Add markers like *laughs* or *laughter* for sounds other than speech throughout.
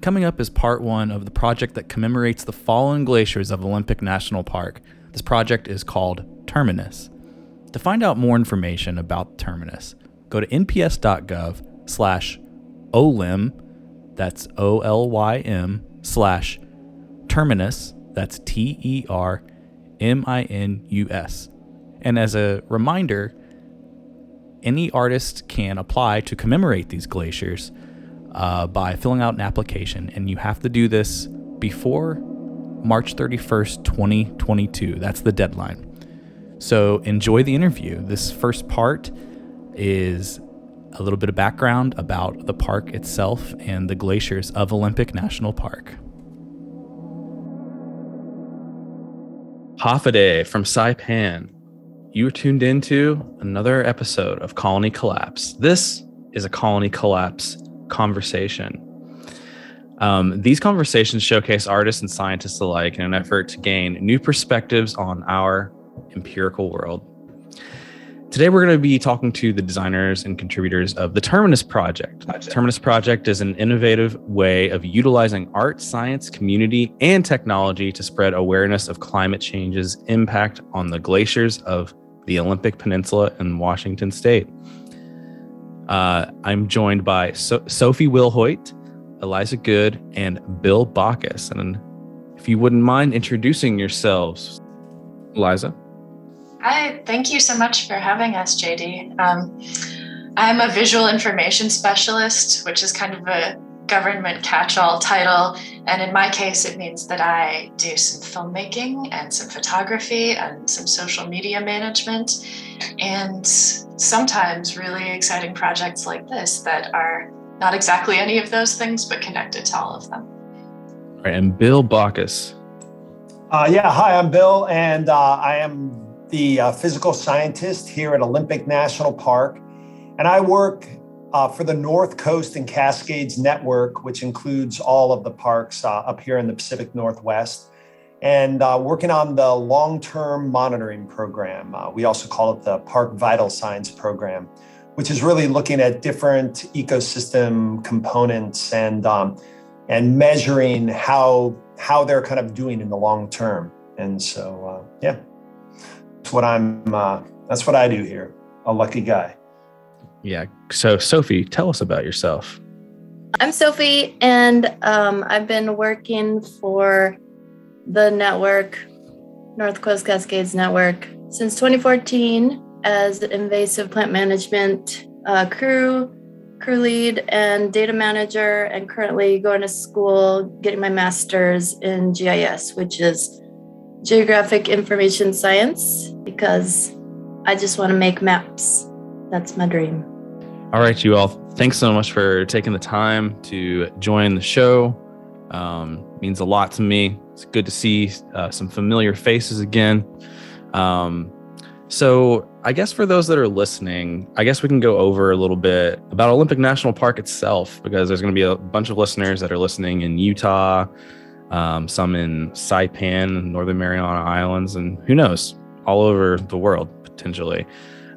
Coming up is part one of the project that commemorates the fallen glaciers of Olympic National Park. This project is called Terminus. To find out more information about Terminus, go to nps.gov slash that's O-L-Y-M, slash terminus, that's T-E-R-M-I-N-U-S. And as a reminder, any artist can apply to commemorate these glaciers uh, by filling out an application, and you have to do this before March 31st, 2022. That's the deadline. So enjoy the interview. This first part is a little bit of background about the park itself and the glaciers of Olympic National Park. Hafaday from Saipan. You are tuned into another episode of Colony Collapse. This is a Colony Collapse conversation. Um, these conversations showcase artists and scientists alike in an effort to gain new perspectives on our empirical world. Today, we're going to be talking to the designers and contributors of the Terminus Project. The Terminus Project is an innovative way of utilizing art, science, community, and technology to spread awareness of climate change's impact on the glaciers of the Olympic Peninsula in Washington State. Uh, I'm joined by so- Sophie Wilhoit, Eliza Good, and Bill Baccus. And if you wouldn't mind introducing yourselves, Eliza. Hi, thank you so much for having us, JD. Um, I'm a visual information specialist, which is kind of a government catch all title. And in my case, it means that I do some filmmaking and some photography and some social media management, and sometimes really exciting projects like this that are not exactly any of those things, but connected to all of them. All right, and Bill Baccus. Uh, yeah, hi, I'm Bill, and uh, I am the uh, physical scientist here at Olympic National Park. And I work uh, for the North Coast and Cascades Network, which includes all of the parks uh, up here in the Pacific Northwest, and uh, working on the long term monitoring program. Uh, we also call it the Park Vital Signs Program, which is really looking at different ecosystem components and, um, and measuring how, how they're kind of doing in the long term. And so, uh, yeah. That's what I'm. Uh, that's what I do here. A lucky guy. Yeah. So, Sophie, tell us about yourself. I'm Sophie, and um, I've been working for the network, North Coast Cascades Network, since 2014 as invasive plant management uh, crew, crew lead, and data manager, and currently going to school, getting my master's in GIS, which is Geographic Information Science because I just want to make maps. That's my dream. All right, you all. Thanks so much for taking the time to join the show. Um, means a lot to me. It's good to see uh, some familiar faces again. Um, so, I guess for those that are listening, I guess we can go over a little bit about Olympic National Park itself, because there's going to be a bunch of listeners that are listening in Utah, um, some in Saipan, Northern Mariana Islands, and who knows, all over the world potentially.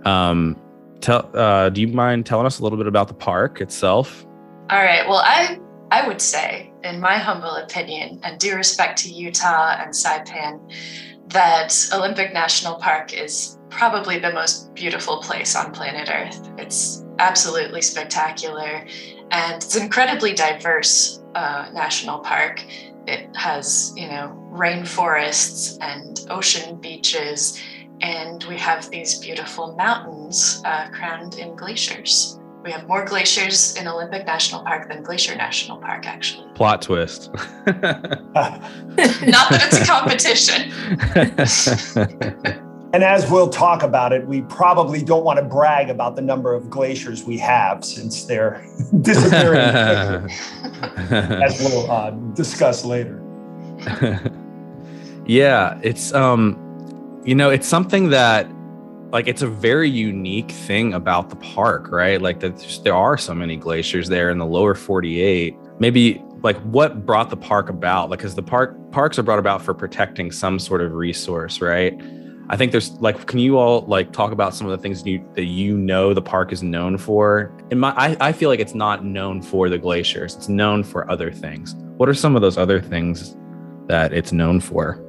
Um, tell, uh, do you mind telling us a little bit about the park itself? All right. Well, I I would say, in my humble opinion, and due respect to Utah and Saipan, that Olympic National Park is probably the most beautiful place on planet Earth. It's absolutely spectacular, and it's incredibly diverse uh, national park. It has, you know, rainforests and ocean beaches, and we have these beautiful mountains uh, crowned in glaciers. We have more glaciers in Olympic National Park than Glacier National Park, actually. *laughs* Plot twist. Not that it's a competition. *laughs* and as we'll talk about it, we probably don't want to brag about the number of glaciers we have since they're *laughs* disappearing, as we'll uh, discuss later. yeah, it's um, you know, it's something that like it's a very unique thing about the park, right? Like that there are so many glaciers there in the lower 48. Maybe like what brought the park about? Like, because the park parks are brought about for protecting some sort of resource, right? I think there's like, can you all like talk about some of the things you, that you know the park is known for? In my, I, I feel like it's not known for the glaciers. It's known for other things. What are some of those other things that it's known for?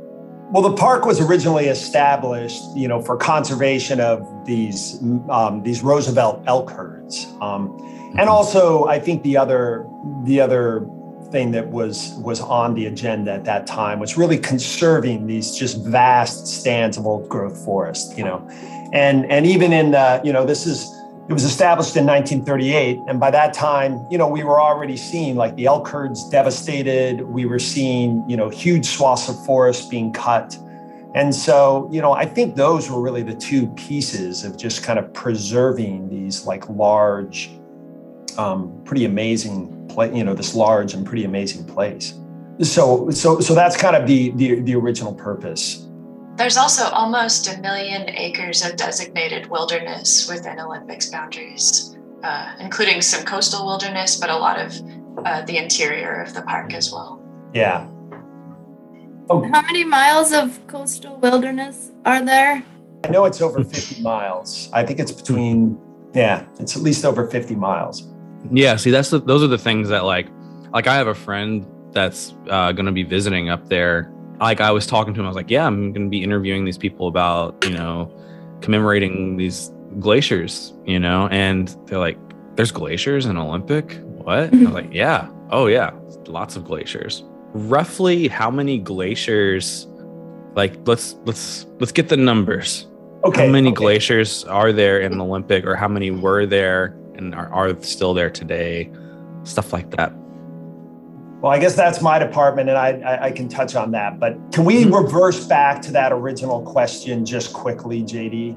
Well, the park was originally established, you know, for conservation of these um, these Roosevelt elk herds, um, and also I think the other the other thing that was was on the agenda at that time was really conserving these just vast stands of old growth forest, you know, and and even in the, you know this is it was established in 1938 and by that time you know we were already seeing like the elk herds devastated. We were seeing you know huge swaths of forest being cut. And so you know i think those were really the two pieces of just kind of preserving these like large um, pretty amazing place you know this large and pretty amazing place. So so so that's kind of the the, the original purpose there's also almost a million acres of designated wilderness within Olympic's boundaries, uh, including some coastal wilderness, but a lot of uh, the interior of the park as well. Yeah. Oh. How many miles of coastal wilderness are there? I know it's over 50 miles. I think it's between, yeah, it's at least over 50 miles. Yeah. See, that's the, those are the things that like, like I have a friend that's uh, going to be visiting up there like I was talking to him, I was like, yeah, I'm going to be interviewing these people about, you know, commemorating these glaciers, you know, and they're like, there's glaciers in Olympic? What? I was like, *laughs* yeah. Oh, yeah. Lots of glaciers. Roughly how many glaciers, like, let's, let's, let's get the numbers. Okay. How many okay. glaciers are there in Olympic or how many were there and are, are still there today? Stuff like that. Well, I guess that's my department, and I, I, I can touch on that. But can we mm-hmm. reverse back to that original question just quickly, JD?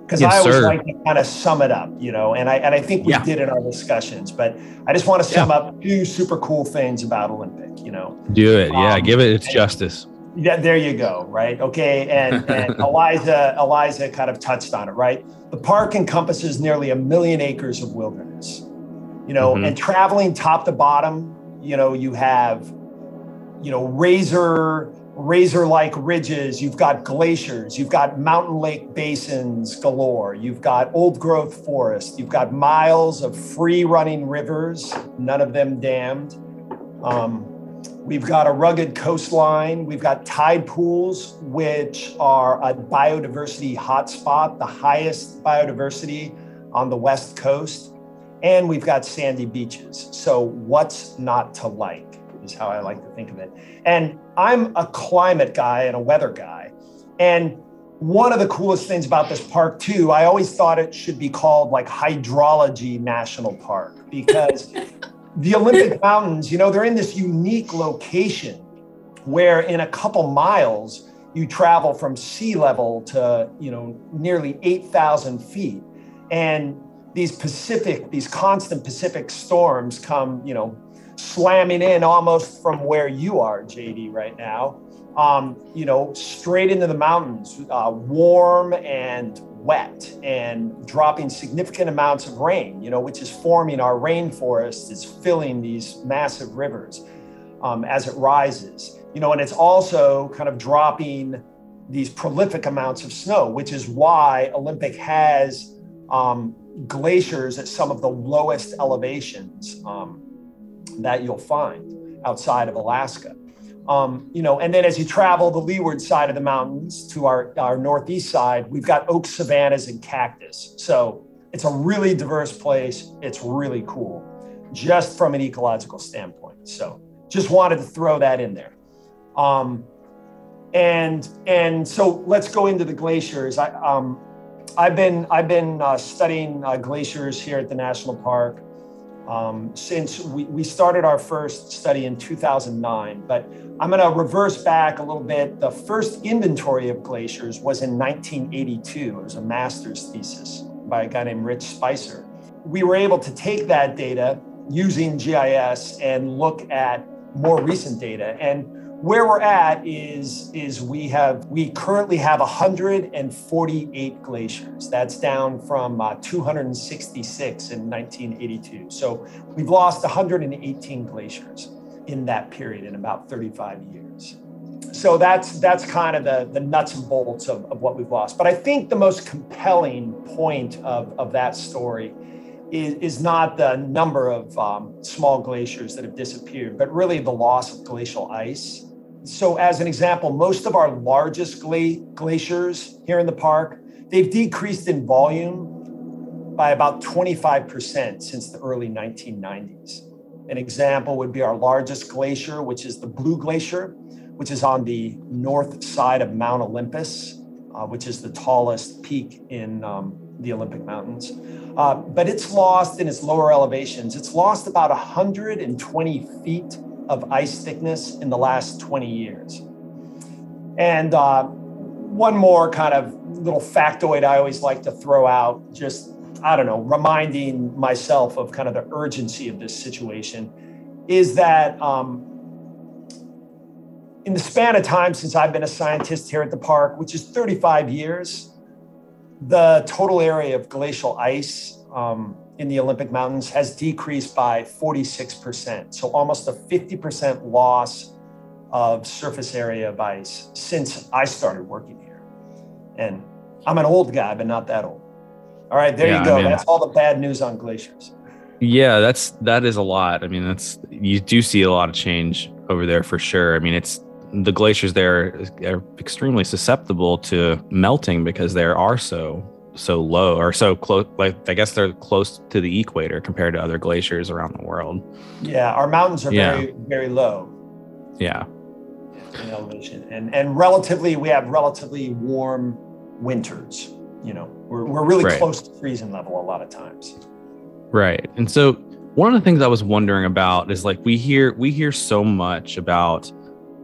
Because yes, I always sir. like to kind of sum it up, you know, and I and I think we yeah. did in our discussions. But I just want to sum yeah. up two super cool things about Olympic, you know. Do it, yeah. Um, give it its justice. Yeah, there you go. Right. Okay. And, *laughs* and Eliza, Eliza kind of touched on it. Right. The park encompasses nearly a million acres of wilderness. You know, mm-hmm. and traveling top to bottom you know you have you know razor razor like ridges. You've got glaciers. You've got mountain lake basins galore. You've got old growth forest. You've got miles of free running rivers none of them dammed. Um, we've got a rugged coastline. We've got tide pools which are a biodiversity hotspot the highest biodiversity on the west coast and we've got sandy beaches. So, what's not to like is how I like to think of it. And I'm a climate guy and a weather guy. And one of the coolest things about this park, too, I always thought it should be called like Hydrology National Park *laughs* because the Olympic *laughs* Mountains, you know, they're in this unique location where in a couple miles, you travel from sea level to, you know, nearly 8,000 feet. And these Pacific, these constant Pacific storms come, you know, slamming in almost from where you are, JD, right now. Um, you know, straight into the mountains, uh, warm and wet, and dropping significant amounts of rain. You know, which is forming our rainforest, is filling these massive rivers um, as it rises. You know, and it's also kind of dropping these prolific amounts of snow, which is why Olympic has um, glaciers at some of the lowest elevations um, that you'll find outside of Alaska. Um, you know, and then as you travel the leeward side of the mountains to our, our northeast side, we've got oak savannas and cactus. So it's a really diverse place. It's really cool, just from an ecological standpoint. So just wanted to throw that in there. Um, and and so let's go into the glaciers. I, um, I've been I've been uh, studying uh, glaciers here at the national park um, since we, we started our first study in 2009. But I'm going to reverse back a little bit. The first inventory of glaciers was in 1982. It was a master's thesis by a guy named Rich Spicer. We were able to take that data using GIS and look at more recent data and where we're at is is we have we currently have 148 glaciers that's down from uh, 266 in 1982 so we've lost 118 glaciers in that period in about 35 years so that's that's kind of the, the nuts and bolts of, of what we've lost. But I think the most compelling point of, of that story is, is not the number of um, small glaciers that have disappeared, but really the loss of glacial ice. So, as an example, most of our largest gla- glaciers here in the park, they've decreased in volume by about 25% since the early 1990s. An example would be our largest glacier, which is the Blue Glacier which is on the north side of Mount Olympus, uh, which is the tallest peak in um, the Olympic Mountains. Uh, but it's lost in its lower elevations. It's lost about 120 feet of ice thickness in the last 20 years. And uh, one more kind of little factoid I always like to throw out, just, I don't know, reminding myself of kind of the urgency of this situation, is that um, in the span of time since I've been a scientist here at the park, which is 35 years, the total area of glacial ice um, in the Olympic Mountains has decreased by 46%. So almost a 50% loss of surface area of ice since I started working here. And I'm an old guy, but not that old. All right, there yeah, you go. I mean, that's all the bad news on glaciers. Yeah, that's that is a lot. I mean, that's you do see a lot of change over there for sure. I mean, it's the glaciers there are extremely susceptible to melting because they are so so low or so close like i guess they're close to the equator compared to other glaciers around the world. Yeah our mountains are yeah. very very low yeah in elevation. And and relatively we have relatively warm winters you know. We're, we're really right. close to freezing level a lot of times. Right. And so one of the things i was wondering about is like we hear we hear so much about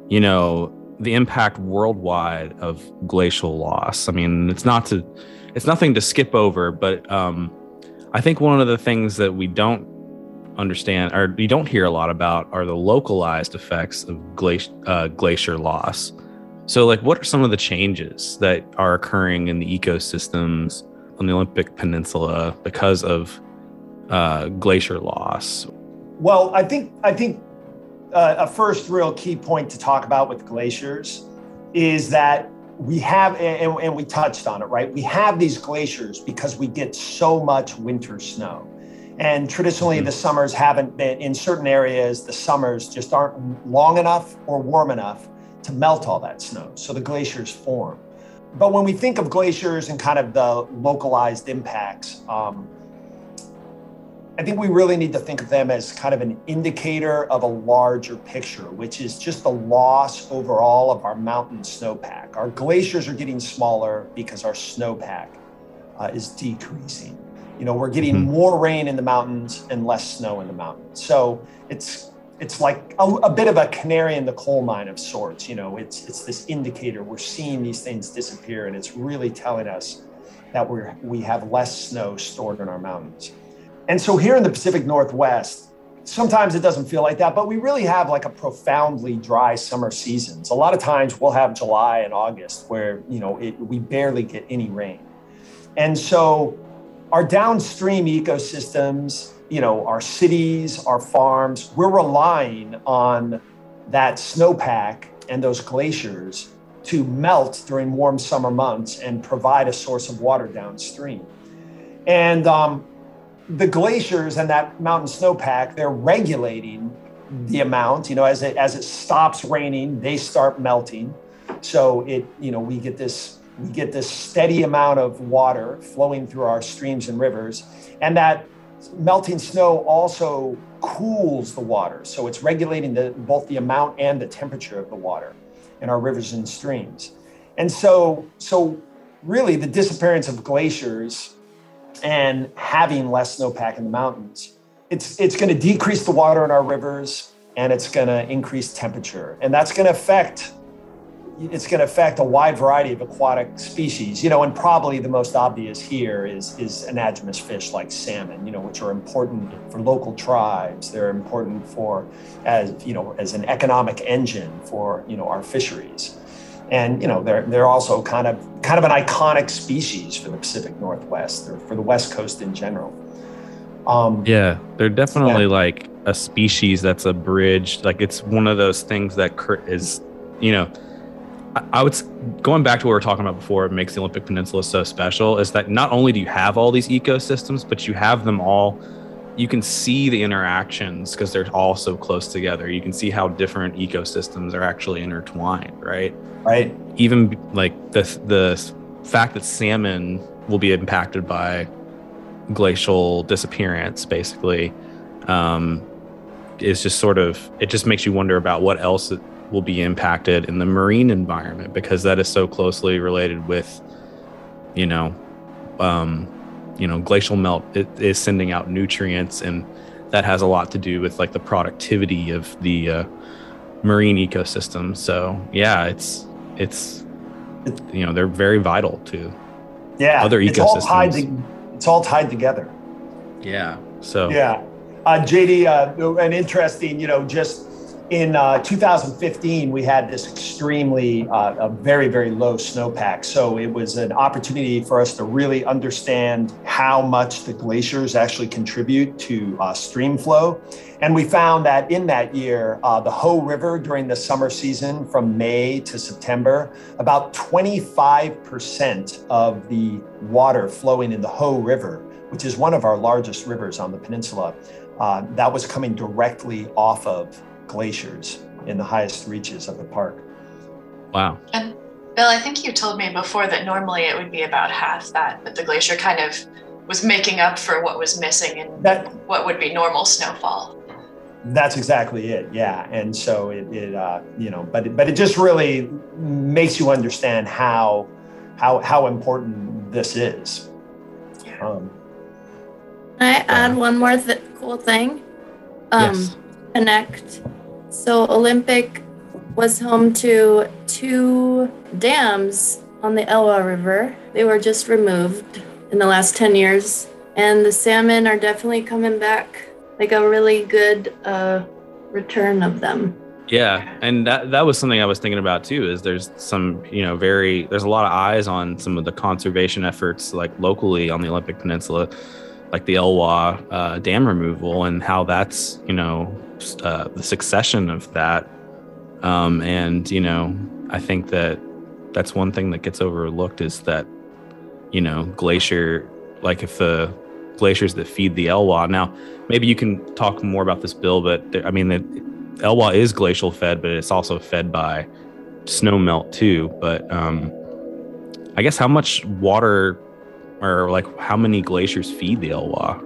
you know, the impact worldwide of glacial loss. I mean, it's not to, it's nothing to skip over, but um, I think one of the things that we don't understand or we don't hear a lot about are the localized effects of glacier, uh, glacier loss. So, like, what are some of the changes that are occurring in the ecosystems on the Olympic Peninsula because of uh, glacier loss? Well, I think I think uh, a first real key point to talk about with glaciers is that we have, and, and, we touched on it, right? We have these glaciers because we get so much winter snow. And traditionally, mm-hmm. the summers haven't been, in certain areas, the summers just aren't long enough or warm enough to melt all that snow. So the glaciers form. But when we think of glaciers and kind of the localized impacts, um, I think we really need to think of them as kind of an indicator of a larger picture, which is just the loss overall of our mountain snowpack. Our glaciers are getting smaller because our snowpack uh, is decreasing. You know, we're getting mm-hmm. more rain in the mountains and less snow in the mountains. So it's it's like a, a, bit of a canary in the coal mine of sorts. You know, it's it's this indicator. We're seeing these things disappear, and it's really telling us that we're we have less snow stored in our mountains. And so here in the Pacific Northwest, sometimes it doesn't feel like that, but we really have like a profoundly dry summer seasons. A lot of times we'll have July and August where, you know, it, we barely get any rain. And so our downstream ecosystems, you know, our cities, our farms, we're relying on that snowpack and those glaciers to melt during warm summer months and provide a source of water downstream. And um, the glaciers and that mountain snowpack, they're regulating the amount. You know, as it as it stops raining, they start melting. So it, you know, we get this we get this steady amount of water flowing through our streams and rivers, and that melting snow also cools the water. So it's regulating the, both the amount and the temperature of the water in our rivers and streams. And so, so really, the disappearance of glaciers and having less snowpack in the mountains. It's, it's going to decrease the water in our rivers and it's going to increase temperature. And that's going to affect it's going to affect a wide variety of aquatic species, you know, and probably the most obvious here is is anadromous fish like salmon, you know, which are important for local tribes. They're important for as you know as an economic engine for you know our fisheries and you know they're they're also kind of kind of an iconic species for the Pacific Northwest or for the West Coast in general. Um, yeah, they're definitely yeah. like a species that's a bridge. Like it's one of those things that is, you know, I, I would going back to what we were talking about before. It makes the Olympic Peninsula so special is that not only do you have all these ecosystems, but you have them all. You can see the interactions because they're all so close together. You can see how different ecosystems are actually intertwined, right? Right. Even like the the fact that salmon will be impacted by glacial disappearance, basically, um, is just sort of it just makes you wonder about what else will be impacted in the marine environment because that is so closely related with, you know, um, you know, glacial melt it is sending out nutrients, and that has a lot to do with like the productivity of the uh, marine ecosystem. So yeah, it's it's you know they're very vital to yeah other it's all ecosystems. tied to, it's all tied together. yeah. So Yeah. Uh, JD, uh, an interesting, you know, just in uh, 2015, we had this extremely, uh, a very, very low snowpack. So it was an opportunity for us to really understand how much the glaciers actually contribute to uh, stream flow. And we found that in that year, uh, the Hoh River during the summer season from May to September, about 25% of the water flowing in the Hoh River, which is one of our largest rivers on the peninsula, uh, that was coming directly off of glaciers in the highest reaches of the park. wow. And Bill, I think you told me before that normally it would be about half that, but the glacier kind of was making up for what was missing in That what would be normal snowfall. that's exactly it. Yeah, and so it, it uh, you know, but it, but it just really makes you understand how how how important this is. Um, Can I add one more th- cool thing? Um, yes. Connect. So Olympic was home to two dams on the Elwha River. They were just removed in the last 10 years. And the salmon are definitely coming back. Like a really good uh, return of them. Yeah, and that that was something I was thinking about too. Is there's some you know very there's a lot of eyes on some of the conservation efforts like locally on the Olympic Peninsula, like the Elwha uh, dam removal and how that's you know uh, the succession of that. Um, and you know I think that that's one thing that gets overlooked is that you know glacier like if the glaciers that feed the Elwha now maybe you can talk more about this bill but there, I mean the Elwha is glacial fed, but it's also fed by snow melt too. But um, I guess how much water or like how many glaciers feed the Elwha?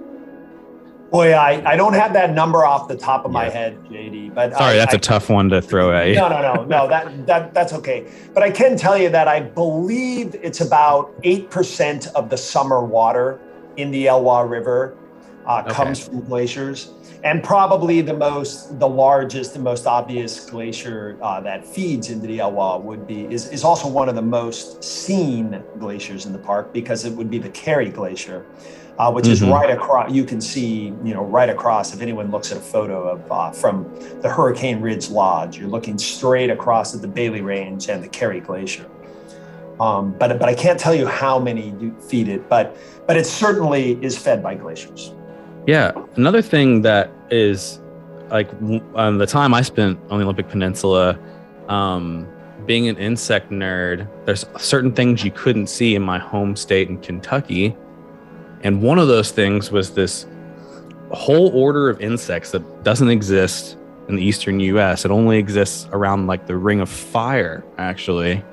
Boy, I, I don't have that number off the top of my Yeah. head, JD. But Sorry, I, that's a a tough one to throw at you. No, no, no, no. That that that's okay. But I can tell you that I believe it's about eight percent of the summer water in the Elwha River uh, Okay. comes from glaciers, and probably the most, the largest, the most obvious glacier uh, that feeds into the Elwha would be is is also one of the most seen glaciers in the park because it would be the Carrie Glacier. Uh, which is Mhm. right across. You can see, you know, right across. If anyone looks at a photo of uh, from the Hurricane Ridge Lodge. You're looking straight across at the Bailey Range and the Carrie Glacier. Um, but but I can't tell you how many do feed it, but but it certainly is fed by glaciers. Yeah. Another thing that is like w- um, the time I spent on the Olympic Peninsula, um, being an insect nerd, there's certain things you couldn't see in my home state in Kentucky. And one of those things was this whole order of insects that doesn't exist in the eastern US. It only exists around like the Ring of Fire, actually.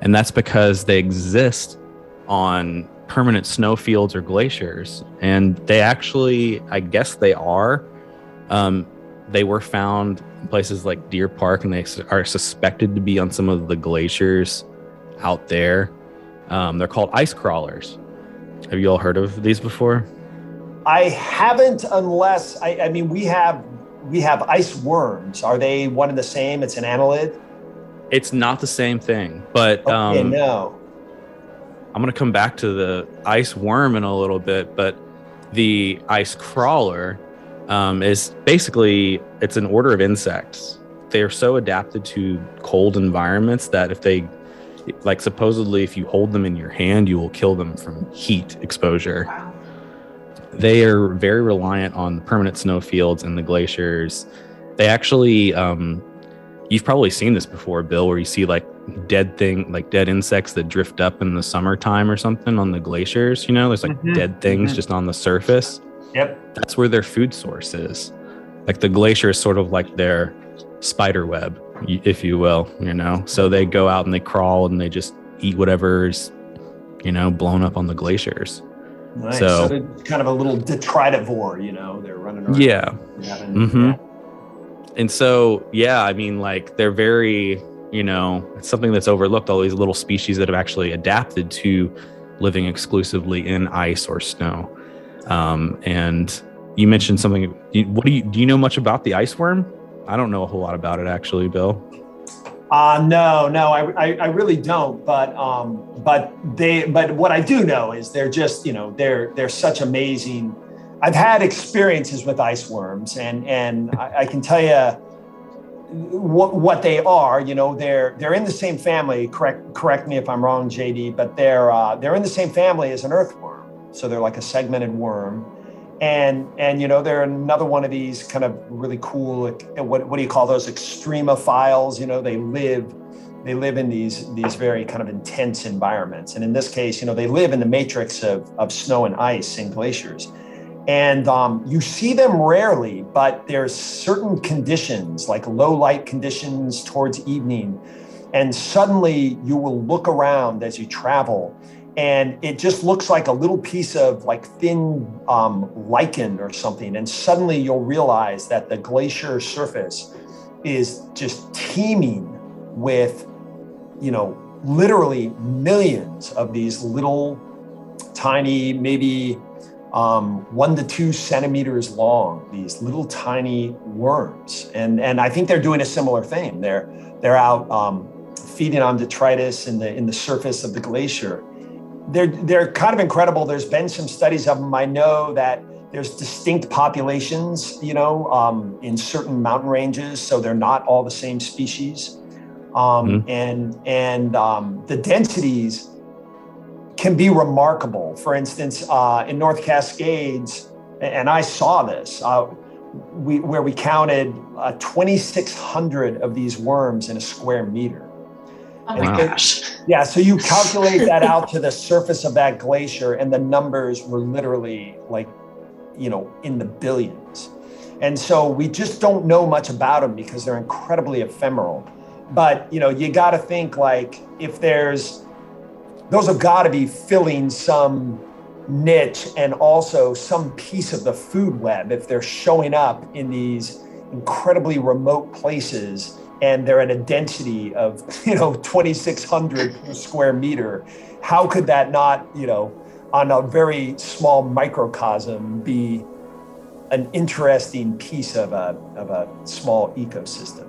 And that's because they exist on permanent snowfields or glaciers. And they actually, I guess they are. Um, they were found in places like Deer Park, and they are suspected to be on some of the glaciers out there. Um, they're called ice crawlers. Have you all heard of these before? I haven't, unless I, I mean we have we have ice worms. Are they one and the same? It's an annelid. It's not the same thing, but Okay, um, no. I'm going to come back to the ice worm in a little bit, but the ice crawler um, is basically it's an order of insects. They are so adapted to cold environments that if they like supposedly if you hold them in your hand, you will kill them from heat exposure. Wow. They are very reliant on the permanent snow fields and the glaciers. They actually um, you've probably seen this before, Bill, where you see like dead thing, like dead insects that drift up in the summertime or something on the glaciers. You know, there's like Mhm. dead things Mhm. just on the surface. Yep. That's where their food source is. Like the glacier is sort of like their spider web, if you will. You know, so they go out and they crawl and they just eat whatever's, you know, blown up on the glaciers. Nice. So- So, kind of a little detritivore, you know, they're running around. Yeah. having- Mhm. and so yeah i mean like they're very you know it's something that's overlooked all these little species that have actually adapted to living exclusively in ice or snow um, and you mentioned something you- what do you do you know much about the ice worm i don't know a whole lot about it actually bill Uh, no, no, I, I, I really don't. But um, but they but what I do know is they're just you know they're they're such amazing. I've had experiences with ice worms, and and I, I can tell you what what they are. You know, they're they're in the same family. Correct correct me if I'm wrong, JD. But they're uh, they're in the same family as an earthworm. So they're like a segmented worm. And and you know they're another one of these kind of really cool what what do you call those extremophiles? You know they live they live in these these very kind of intense environments. And in this case, you know they live in the matrix of of snow and ice and glaciers. And um, you see them rarely, but there's certain conditions like low light conditions towards evening, and suddenly you will look around as you travel and it just looks like a little piece of like thin um, lichen or something and suddenly you'll realize that the glacier surface is just teeming with you know literally millions of these little tiny maybe um, one to two centimeters long these little tiny worms. And and i think they're doing a similar thing. They're they're out um, feeding on detritus in the in the surface of the glacier they're they're kind of incredible. There's been some studies of them. I know that there's distinct populations, you know, um, in certain mountain ranges, so they're not all the same species, um, and and um, the densities can be remarkable. For instance, uh, in North Cascades, and I saw this. Uh, we, where we counted uh, 2,600 of these worms in a square meter. Oh my Wow. gosh. Yeah, so you calculate that out to the surface of that glacier, and the numbers were literally like, you know, in the billions. And so we just don't know much about them because they're incredibly ephemeral. But, you know, you got to think like if there's, those have got to be filling some niche and also some piece of the food web if they're showing up in these incredibly remote places and they're at a density of *laughs* you know 2600 per square meter how could that not you know on a very small microcosm be an interesting piece of a of a small ecosystem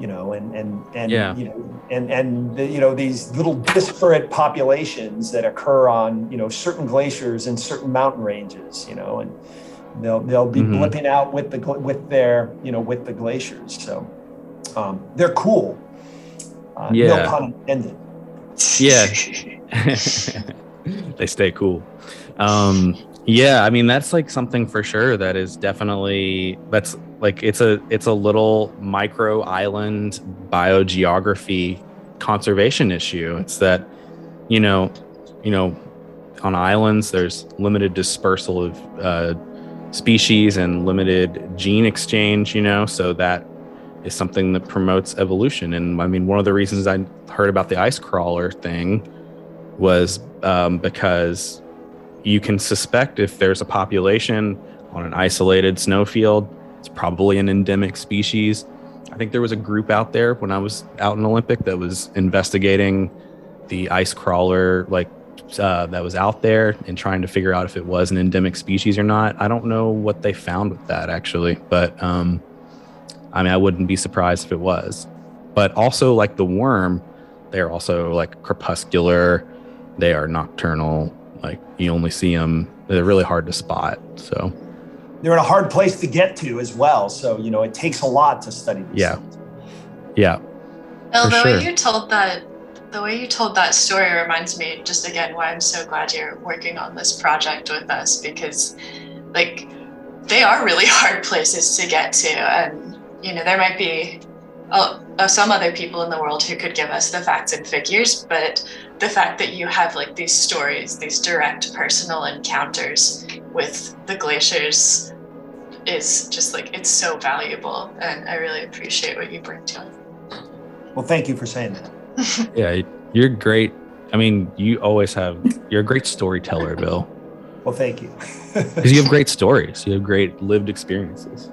you know and and and Yeah. you know and and the, you know these little disparate populations that occur on you know certain glaciers and certain mountain ranges you know and they'll they'll be Mhm. blipping out with the with their you know with the glaciers so um, they're cool uh, Yeah. no pun intended Yeah. *laughs* *laughs* they stay cool. Um, yeah, I mean that's like something for sure that is definitely that's like it's a it's a little micro island biogeography conservation issue. It's that you know, you know, on islands there's limited dispersal of uh, species and limited gene exchange. You know, so that is something that promotes evolution. And I mean, one of the reasons I heard about the ice crawler thing was um, because you can suspect if there's a population on an isolated snowfield, it's probably an endemic species. I think there was a group out there when I was out in Olympic that was investigating the ice crawler, like uh, that was out there and trying to figure out if it was an endemic species or not. I don't know what they found with that actually, but um, I mean, I wouldn't be surprised if it was. But also, like the worm, they're also like crepuscular. They are nocturnal. Like you only see them. They're really hard to spot. So they're in a hard place to get to as well so you know it takes a lot to study these Yeah. things. yeah, Bill, For the sure. way you told that the way you told that story reminds me just again why I'm so glad you're working on this project with us because like they are really *laughs* hard places to get to and you know there might be uh, uh, some other people in the world who could give us the facts and figures, but the fact that you have like these stories, these direct personal encounters with the glaciers is just like it's so valuable and I really appreciate what you bring to it. Well, thank you for saying that. *laughs* yeah, you're great. I mean, you always have you're a great storyteller, Bill. Well, thank you. *laughs* Because you have great stories. You have great lived experiences.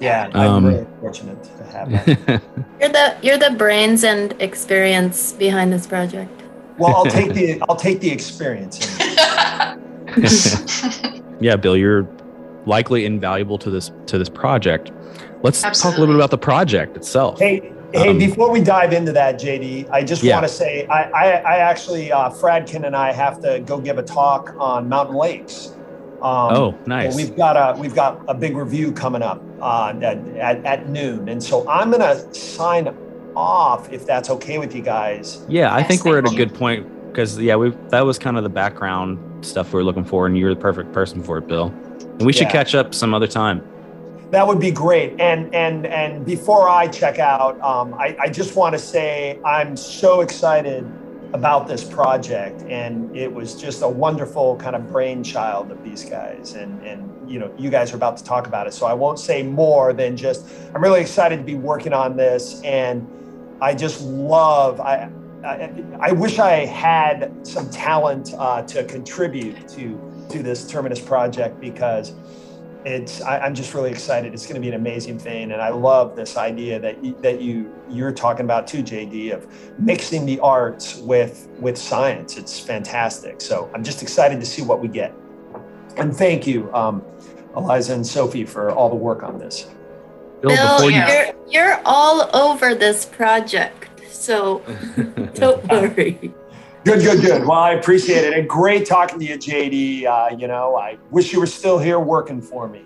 Yeah, I'm um, really fortunate to have that. *laughs* you're the you're the brains and experience behind this project. Well, I'll take the *laughs* I'll take the experience. *laughs* yeah, Bill, you're likely invaluable to this to this project. Let's Absolutely. talk a little bit about the project itself. Hey, hey, um, before we dive into that, JD, I just yeah. want to say I, I, I actually uh, Fradkin and I have to go give a talk on mountain lakes. Um, oh, nice. We've got a we've got a big review coming up uh, at, at, at noon, and so I'm gonna sign off if that's okay with you guys. Yeah, I think we're at a good point because yeah, we that was kind of the background stuff we are looking for, and you're the perfect person for it, Bill. And we should yeah. catch up some other time. That would be great. And and and before I check out, um, I, I just want to say I'm so excited about this project and it was just a wonderful kind of brainchild of these guys and and you know you guys are about to talk about it so i won't say more than just i'm really excited to be working on this and i just love i i, I wish i had some talent uh, to contribute to to this terminus project because it's I, am just really excited. It's going to be an amazing thing, and I love this idea that you, that you you're talking about too, JD, of mixing the arts with with science. It's fantastic. So I'm just excited to see what we get. And thank you, um, Eliza and Sophie, for all the work on this. Bill, Bill you- you're, you're all over this project, so *laughs* don't worry. Good, good, good. Well, I appreciate it. And great talking to you, JD. Uh, you know, I wish you were still here working for me.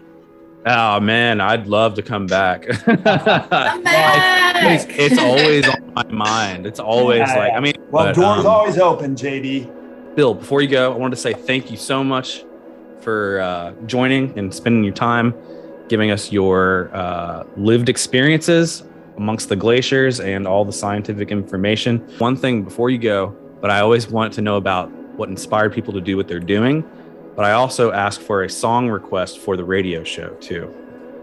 Oh man, I'd love to come back. *laughs* come back. it's, it's, always on my mind. It's always yeah, like, I mean, well, but, doors um, always open, JD. Bill, before you go, I wanted to say thank you so much for uh, joining and spending your time, giving us your uh, lived experiences amongst the glaciers and all the scientific information. One thing before you go, but I always want to know about what inspired people to do what they're doing. But I also ask for a song request for the radio show too.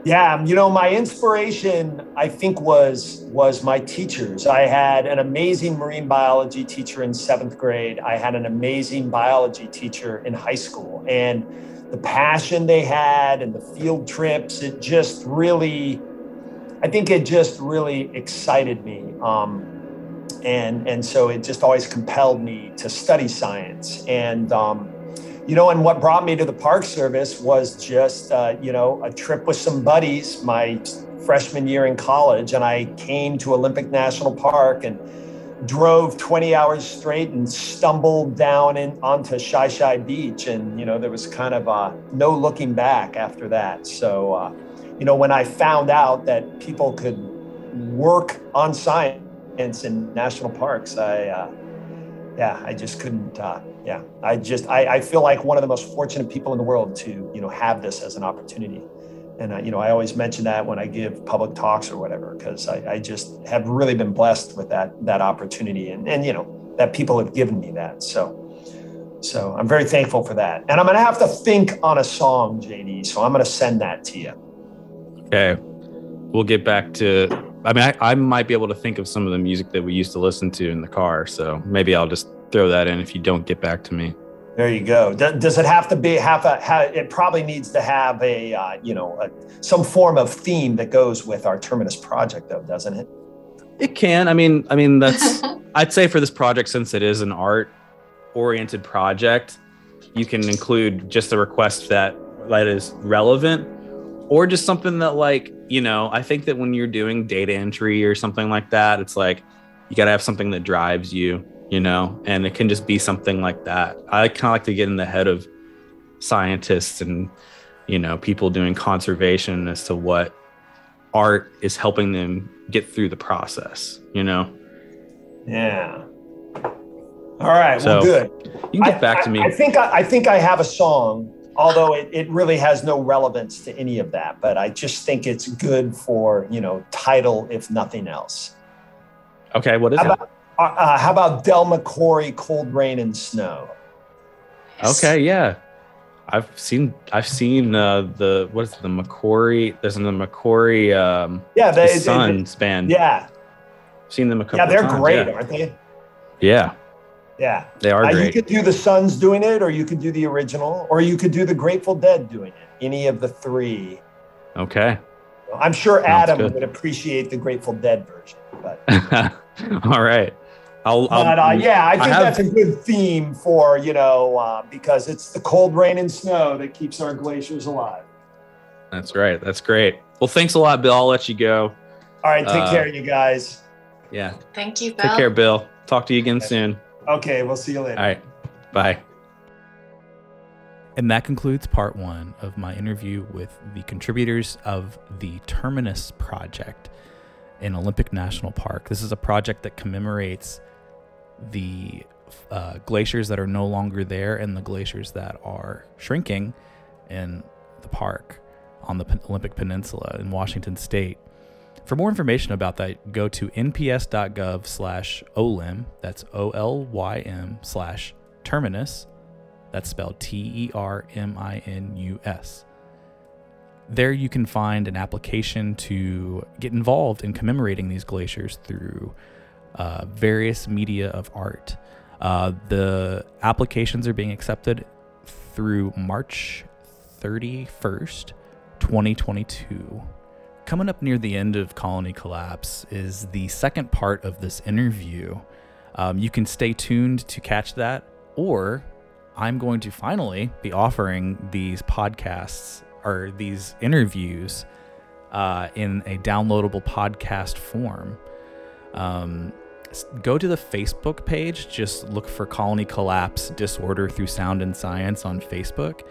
Yeah, you know, my inspiration, I think, was was my teachers. I had an amazing marine biology teacher in seventh grade. I had an amazing biology teacher in high school, and the passion they had and the field trips, it just really, I think, it just really excited me. Um, and and so it just always compelled me to study science and um, you know and what brought me to the park service was just uh, you know a trip with some buddies my freshman year in college and i came to olympic national park and drove 20 hours straight and stumbled down in, onto Shi Shi Beach. And, you know, there was kind of uh, no looking back after that. So, uh, you know, when I found out that people could work on science, in national parks. I, uh, yeah, I just couldn't. Uh, yeah, I just I, I feel like one of the most fortunate people in the world to you know have this as an opportunity. And uh, you know, I always mention that when I give public talks or whatever, because I, I just have really been blessed with that that opportunity, and and you know that people have given me that. So, so I'm very thankful for that. And I'm gonna have to think on a song, JD. So I'm gonna send that to you. Okay, we'll get back to I mean, I, I, might be able to think of some of the music that we used to listen to in the car. So maybe I'll just throw that in if you don't get back to me. There you go. Does it have to be have a? Have, it probably needs to have a uh, you know a, some form of theme that goes with our terminus project, though, doesn't it? It can. I mean, I mean that's. *laughs* I'd say for this project, since it is an art oriented project, you can include just a request that that is relevant or just something that like you know i think that when you're doing data entry or something like that it's like you got to have something that drives you you know and it can just be something like that. I kind of like to get in the head of scientists and you know people doing conservation as to what art is helping them get through the process you know? Yeah. All right so well good. you can get back I, to me. I think I, I think i have a song although it, it really has no relevance to any of that. But I just think it's good for, you know, title, if nothing else. Okay, what is How it? about, uh, uh, how about Del McCoury, Cold Rain and Snow? Okay, yeah. I've seen I've seen uh, the what is it, the McCoury? There's the McCoury um, Yeah, they, his Sons band. yeah, seen them a couple. yeah, they're times, great, Yeah. aren't they? yeah, Yeah. they are Uh, you could do the Suns doing it, or you could do the original, or you could do the Grateful Dead doing it. Any of the three. Okay. I'm sure Adam would appreciate the Grateful Dead version. But, *laughs* All right. I'll. I'll but uh, yeah, I think have- that's a good theme for you know uh, because it's the cold rain and snow that keeps our glaciers alive. That's right. That's great. Well, thanks a lot, Bill. I'll let you go. All right, take Uh, care, you guys. Yeah. Thank you, Bill. Take care, Bill. Talk to you again soon. Okay, we'll see you later. All right. Bye. And that concludes part one of my interview with the contributors of the Terminus Project in Olympic National Park. This is a project that commemorates the uh, glaciers that are no longer there and the glaciers that are shrinking in the park on the Pen- Olympic Peninsula in Washington State. For more information about that, go to nps.gov slash olim, that's O-L-Y-M slash terminus, that's spelled T E R M I N U S. There you can find an application to get involved in commemorating these glaciers through uh, various media of art. Uh, the applications are being accepted through March 31st, 2022. Coming up near the end of Colony Collapse is the second part of this interview. Um, you can stay tuned to catch that, or I'm going to finally be offering these podcasts or these interviews uh, in a downloadable podcast form. Um, go to the Facebook page, just look for Colony Collapse Disorder Through Sound and Science on Facebook,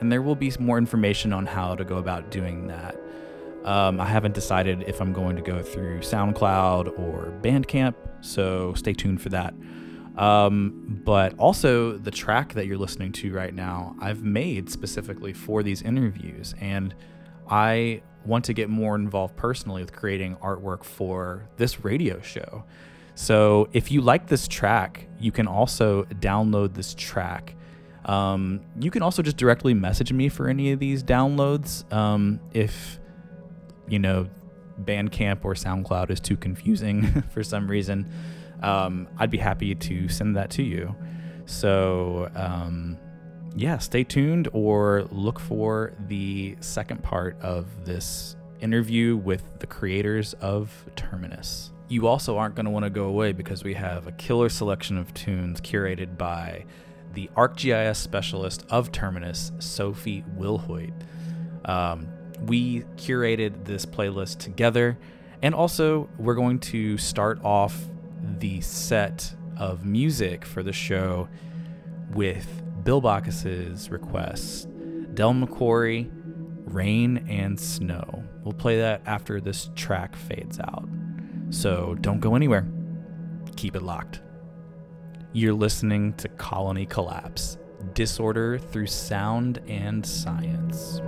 and there will be more information on how to go about doing that. Um, I haven't decided if I'm going to go through SoundCloud or Bandcamp, so stay tuned for that. Um, but also, the track that you're listening to right now, I've made specifically for these interviews, and I want to get more involved personally with creating artwork for this radio show. So, if you like this track, you can also download this track. Um, you can also just directly message me for any of these downloads. Um, if you know Bandcamp or SoundCloud is too confusing *laughs* for some reason, um, I'd be happy to send that to you. So, um, yeah, stay tuned or look for the second part of this interview with the creators of Terminus. You also aren't going to want to go away because we have a killer selection of tunes curated by the ArcGIS specialist of Terminus, Sophie Wilhoit. Um, we curated this playlist together, and also we're going to start off the set of music for the show with Bill Baccus's requests Del McCoury, Rain and Snow. We'll play that after this track fades out. So don't go anywhere. Keep it locked. You're listening to Colony Collapse Disorder through Sound and Science.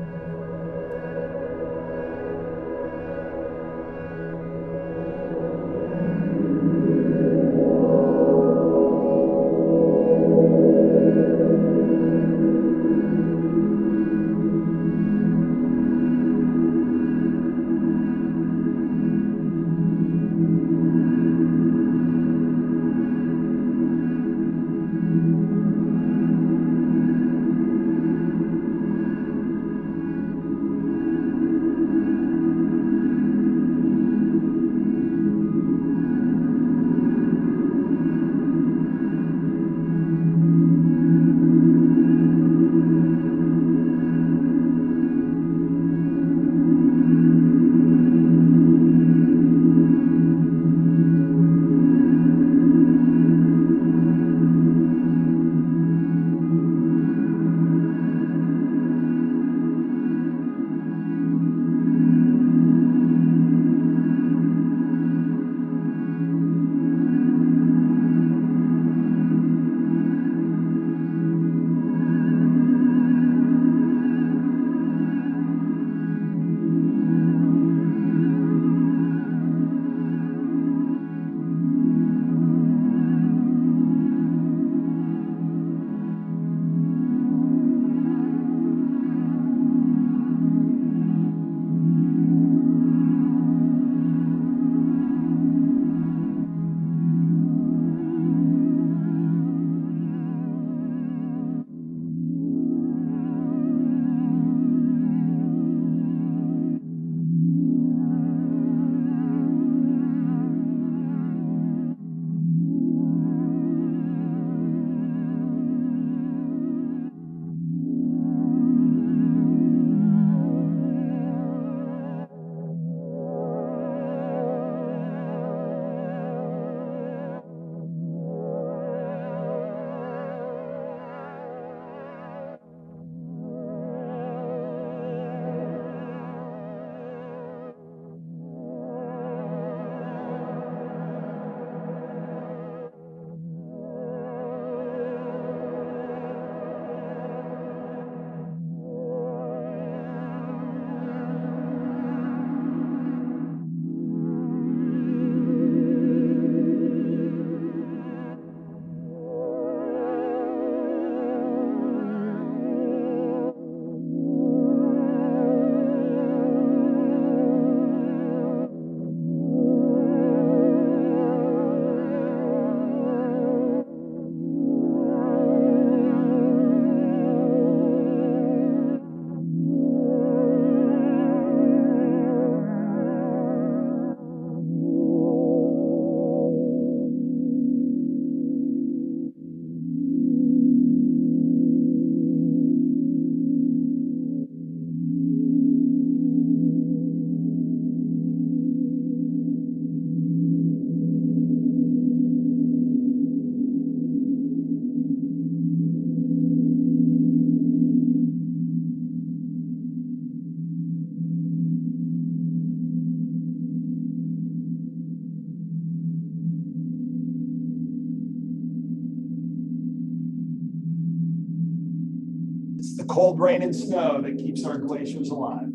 Rain and snow that keeps our glaciers alive.